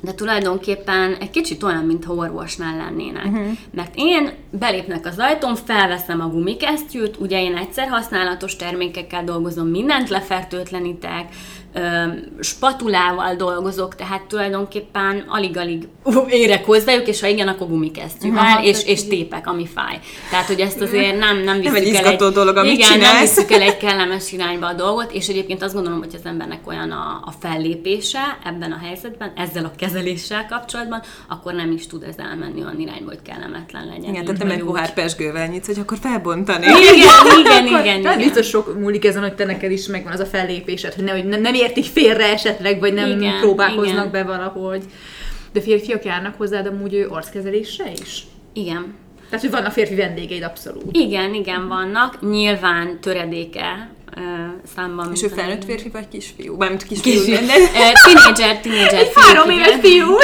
de tulajdonképpen egy kicsit olyan, mintha orvosnál lennének. Uh-huh. Mert én belépnek az ajtón, felveszem a gumikesztyűt, ugye én egyszer használatos termékekkel dolgozom, mindent lefertőtlenítek, spatulával dolgozok, tehát tulajdonképpen alig-alig érek hozzájuk, és ha igen, akkor gumikesztyűvel, Aha, és, és tépek, ami fáj. Tehát, hogy ezt azért nem, nem visszük egy el izgató dolog, amit igen, nem csinálsz. visszük el egy kellemes irányba a dolgot, és egyébként azt gondolom, hogy az embernek olyan a, a fellépése ebben a helyzetben, ezzel a kezeléssel kapcsolatban, akkor nem is tud ez elmenni olyan irányba, hogy kellemetlen legyen. Igen, tehát nem egy pohár pesgővel nyitsz, hogy akkor felbontani. Igen, igen, igen, Tehát igen. biztos sok múlik ezen, hogy te neked is megvan az a fellépésed, hogy, ne, hogy nem, értik félre esetleg, vagy nem Igen, próbálkoznak igen. be valahogy. De férfiak járnak hozzád amúgy arckezelésre is? Igen. Tehát, hogy vannak férfi vendégeid abszolút. Igen, igen, vannak. Nyilván töredéke számban. És ő felnőtt férfi vagy kisfiú? Mármint kisfiú, Kisfiú. Tínédzser, tínédzser fiúk. Három éves fiú!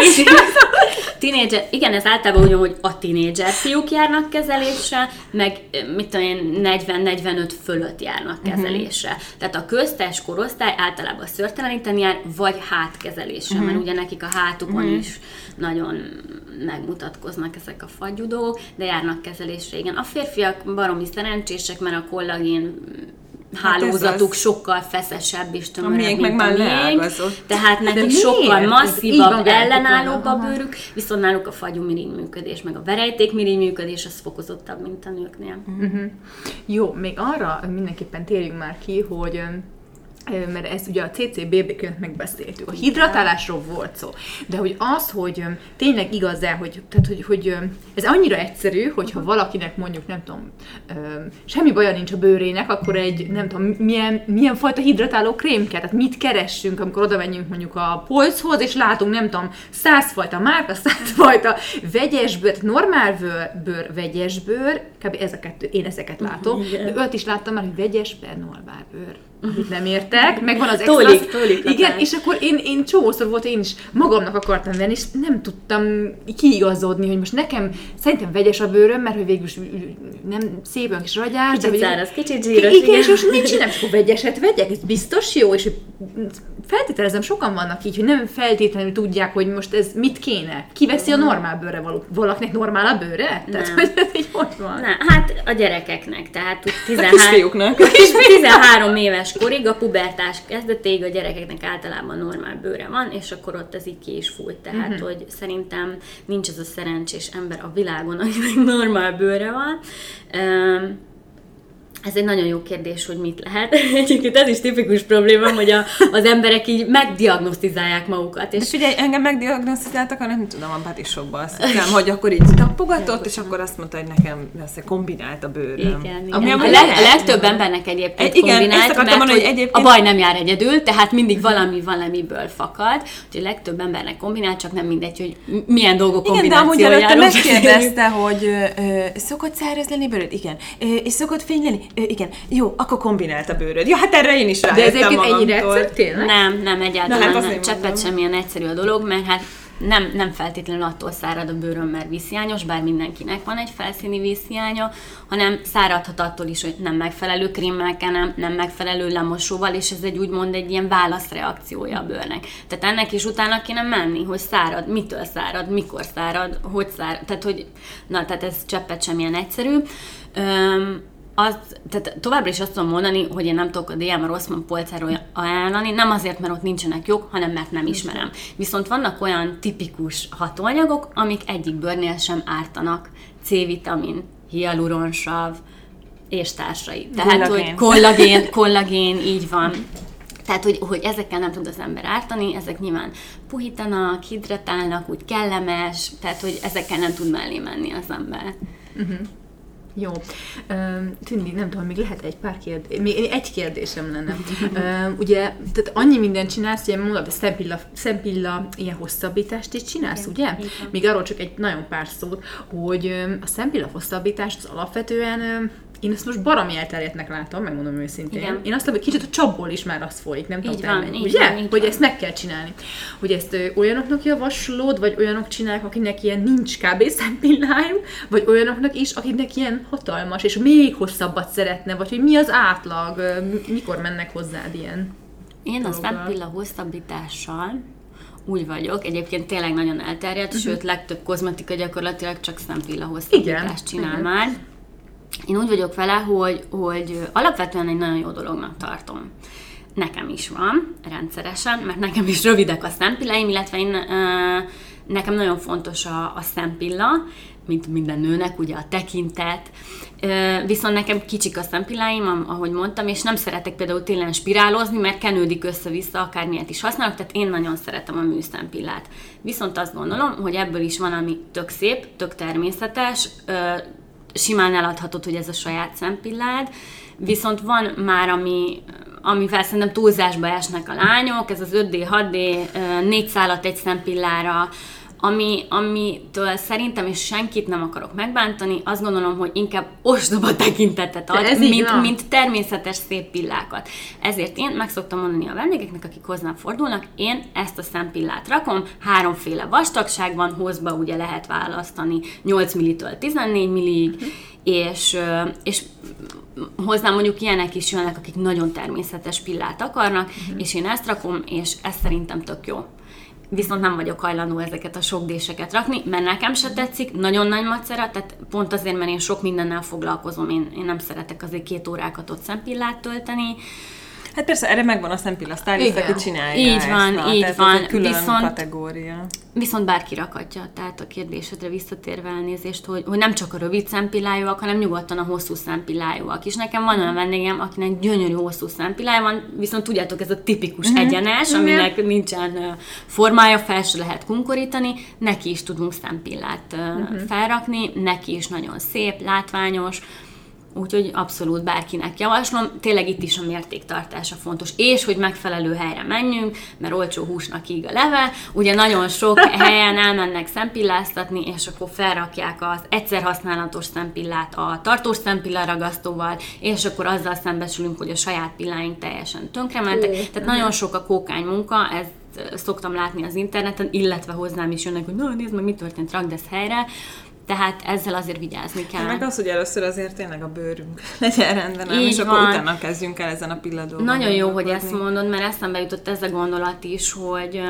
Tínédzser, igen, ez általában úgy, hogy a tínédzser fiúk járnak kezelésre, meg mit tudom én, 40-45 fölött járnak kezelésre. Tehát a köztes korosztály általában szörteleníteni jár, vagy hátkezelésre, mert ugye nekik a hátukon is nagyon megmutatkoznak ezek a fagyudók, de járnak kezelésre, igen. A férfiak baromi szerencsések, mert a kollagén hálózatuk az. sokkal feszesebb és tömörebb, meg már leágazott. Tehát nekik sokkal masszívabb, ellenállóbb a bőrük, viszont náluk a fagyumirigy működés, meg a verejtékmirigy működés az fokozottabb, mint a nőknél. Jó, még arra mindenképpen térjünk már ki, hogy mert ezt ugye a CCBB-ként megbeszéltük. A hidratálásról volt szó. De hogy az, hogy tényleg igaz-e, hogy, tehát, hogy, hogy ez annyira egyszerű, hogyha valakinek mondjuk, nem tudom, semmi baja nincs a bőrének, akkor egy, nem tudom, milyen, milyen fajta hidratáló krém kell, tehát mit keressünk, amikor oda menjünk mondjuk a polchoz, és látunk, nem tudom, száz fajta márka, száz fajta vegyes bőr, normál bőr, bőr vegyes bőr, kb. ezeket, én ezeket látom, de öt is láttam már, hogy vegyes bőr, normál bőr amit nem értek, meg van az extra. Tólik, tólik Igen, és akkor én, én csomószor volt, én is magamnak akartam venni, és nem tudtam kiigazodni, hogy most nekem szerintem vegyes a bőröm, mert hogy végül is nem szép olyan kis ragyás. de Kicsit hogy- száraz, kicsit zsíros, igen, igen. és most mit csinálom? És akkor vegyeset vegyek? Ez biztos jó? És feltételezem, sokan vannak így, hogy nem feltétlenül tudják, hogy most ez mit kéne. Kiveszi a normál bőre való. Valakinek normál a bőre? Tehát, Nem. hogy ez így hogy van? Na, hát a gyerekeknek, tehát úgy A 13, kisfiúknak. 13 éves korig, a pubertás kezdetéig a gyerekeknek általában normál bőre van, és akkor ott ez így ki is fújt. Tehát, uh-huh. hogy szerintem nincs az a szerencsés ember a világon, akinek normál bőre van. Um, ez egy nagyon jó kérdés, hogy mit lehet. Egyébként ez is tipikus probléma, hogy a, az emberek így megdiagnosztizálják magukat. De És figyelj, engem megdiagnosztizáltak, a nem tudom, a patisokba azt hiszem, hogy akkor így tapogatott, és akkor azt mondta, hogy nekem lesz kombinált a bőröm. Igen, igen. Ami A, leg, a legtöbb embernek egyébként Egy- igen, kombinált, ezt mert mondani, hogy egyébként- a baj nem jár egyedül, tehát mindig valami valamiből fakad, úgyhogy a legtöbb embernek kombinált, csak nem mindegy, hogy milyen dolgok Igen, de amúgy előtte kombinációjáról megkérdezte, hogy ö, szokott száraz lenni bőröd? Igen. És szokott fény lenni? Igen. Jó, akkor kombinált a bőröd. Ja, hát erre én is De ez rájöttem egyébként ennyire egyszerű, tényleg? Nem, nem, Na, egyáltalán hát nem, cseppet semmilyen egyszerű a dolog, mert hát nem, nem feltétlenül attól szárad a bőröm, mert vízhiányos, bár mindenkinek van egy felszíni vízhiánya, hanem száradhat attól is, hogy nem megfelelő krémmel kenem, nem megfelelő lemosóval, és ez egy úgymond egy ilyen válaszreakciója a bőrnek. Tehát ennek is utána kéne menni, hogy szárad, mitől szárad, mikor szárad, hogy szárad, tehát hogy, na, tehát ez cseppet sem ilyen egyszerű. Öm, az, tehát továbbra is azt tudom mondani, hogy én nem tudok a DM a Rossmann polcáról ajánlani, nem azért, mert ott nincsenek jók, hanem mert nem ismerem. Viszont vannak olyan tipikus hatóanyagok, amik egyik bőrnél sem ártanak. C-vitamin, hialuronsav és társai. Tehát, Kollagén. hogy kollagén, kollagén, így van. Tehát, hogy, hogy ezekkel nem tud az ember ártani, ezek nyilván puhítanak, hidratálnak, úgy kellemes, tehát, hogy ezekkel nem tud mellé menni az ember. Jó. Tündi, nem tudom, még lehet egy pár kérdés. Még egy kérdésem lenne. Ugye, tehát annyi mindent csinálsz, ugye mondod, a szempilla, szempilla ilyen hosszabbítást is csinálsz, ugye? Még arról csak egy nagyon pár szót, hogy a szempilla hosszabbítást az alapvetően én ezt most baromi elterjedtnek látom, megmondom őszintén. Igen. Én azt látom, hogy kicsit a csapból is már az folyik, nem tudom, Így te van, mennyi, így ugye? van, hogy van. ezt meg kell csinálni. Hogy ezt ö, olyanoknak javaslod, vagy olyanok csinálják, akinek ilyen nincs kb. szempillájuk, vagy olyanoknak is, akiknek ilyen hatalmas, és még hosszabbat szeretne, vagy hogy mi az átlag, ö, mi- mikor mennek hozzád ilyen. Én a dologgal. szempilla hosszabbítással úgy vagyok, egyébként tényleg nagyon elterjedt, uh-huh. sőt, legtöbb kozmetika gyakorlatilag csak szempilla hosszabbítást csinál igen. már. Én úgy vagyok vele, hogy, hogy alapvetően egy nagyon jó dolognak tartom. Nekem is van, rendszeresen, mert nekem is rövidek a szempillaim, illetve én, nekem nagyon fontos a, a szempilla, mint minden nőnek, ugye a tekintet, viszont nekem kicsik a szempilláim, ahogy mondtam, és nem szeretek például télen spirálozni, mert kenődik össze-vissza, akármilyet is használok, tehát én nagyon szeretem a műszempillát. Viszont azt gondolom, hogy ebből is van, ami tök szép, tök természetes, simán eladhatod, hogy ez a saját szempillád, viszont van már, ami, amivel szerintem túlzásba esnek a lányok, ez az 5D, 6D, ö, négy szálat egy szempillára, ami, amitől szerintem, és senkit nem akarok megbántani, azt gondolom, hogy inkább ostoba tekintetet ad, ez mint, mint természetes szép pillákat. Ezért én meg szoktam mondani a vendégeknek, akik hozzám fordulnak, én ezt a szempillát rakom, háromféle vastagság van, hozba ugye lehet választani 8 millitől 14 millig, és, ö, és hozzám mondjuk ilyenek is jönnek, akik nagyon természetes pillát akarnak, és én ezt rakom, és ez szerintem tök jó. Viszont nem vagyok hajlandó ezeket a sok déseket rakni, mert nekem se tetszik, nagyon nagy macera, tehát pont azért, mert én sok mindennel foglalkozom, én, én nem szeretek azért két órákat ott szempillát tölteni, Hát persze, erre megvan a szempilla stylist, aki csinálja Így ezt, van, na, így tehát van. Ez egy külön Viszont- kategória. Viszont bárki rakhatja, tehát a kérdésedre visszatérve elnézést, hogy, hogy nem csak a rövid szempillájúak, hanem nyugodtan a hosszú szempillájúak is. Nekem van olyan vendégem, akinek gyönyörű hosszú szempillája van, viszont tudjátok, ez a tipikus Mhm. egyenes, aminek nincsen ö, formája, fel se lehet kunkorítani, neki is tudunk szempillát ö, Mhm. felrakni, neki is nagyon szép, látványos, Úgyhogy abszolút bárkinek javaslom, tényleg itt is a mértéktartása fontos, és hogy megfelelő helyre menjünk, mert olcsó húsnak íg a leve. Ugye nagyon sok helyen elmennek szempilláztatni, és akkor felrakják az egyszer használatos szempillát a tartós szempilla ragasztóval, és akkor azzal szembesülünk, hogy a saját pilláink teljesen tönkrementek. Tehát nagyon sok a kókány munka, ez szoktam látni az interneten, illetve hozzám is jönnek, hogy na, nézd meg, mi történt, rakd ezt helyre. Tehát ezzel azért vigyázni kell. Meg az, hogy először azért tényleg a bőrünk legyen rendben? Így és akkor van. utána kezdjünk el ezen a pilladóban. Nagyon jó, hogy ezt mondod, mert eszembe jutott ez a gondolat is, hogy,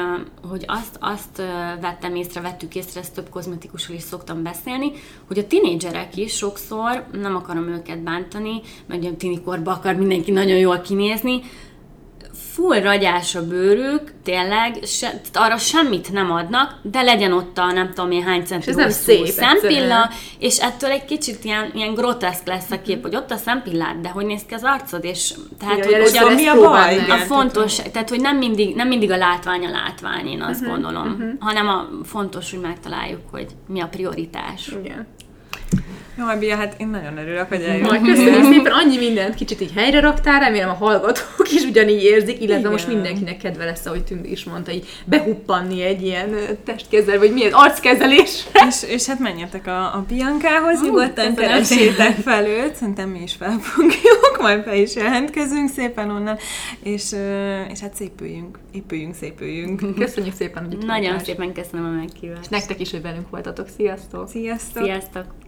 hogy azt, azt vettem észre, vettük észre, ezt több kozmetikussal is szoktam beszélni, hogy a tinédzserek is sokszor, nem akarom őket bántani, mert ugye tinikorban akar mindenki nagyon jól kinézni, full ragyás a bőrük, tényleg, se, arra semmit nem adnak, de legyen ott a nem tudom én hány centi ez nem szép szempilla, és ettől egy kicsit ilyen, ilyen groteszk lesz a kép, hogy ott a szempillád, de hogy néz ki az arcod, és tehát, Igen, hogy ugye mi a baj? a fontos, tehát hogy nem mindig, nem mindig a látvány a látvány, én azt gondolom, hanem a fontos, hogy megtaláljuk, hogy mi a prioritás. Igen. Jó, Bia, hát én nagyon örülök, hogy Majd eljöttél. köszönjük szépen, annyi mindent kicsit így helyre raktál, remélem a hallgatók is ugyanígy érzik, illetve Igen. most mindenkinek kedve lesz, ahogy Tündi is mondta, így behuppanni egy ilyen testkezel, vagy milyen arckezelés. és, és hát menjetek a, a Biancához, nyugodtan köszönöm keressétek fel őt, szerintem mi is felfogjuk, majd be is jelentkezünk szépen onnan, és, és hát szépüljünk, épüljünk, szépüljünk. Köszönjük szépen, hogy itt Nagyon szépen köszönöm a meghívást. És nektek is, hogy velünk voltatok. Sziasztok! Sziasztok! Sziasztok!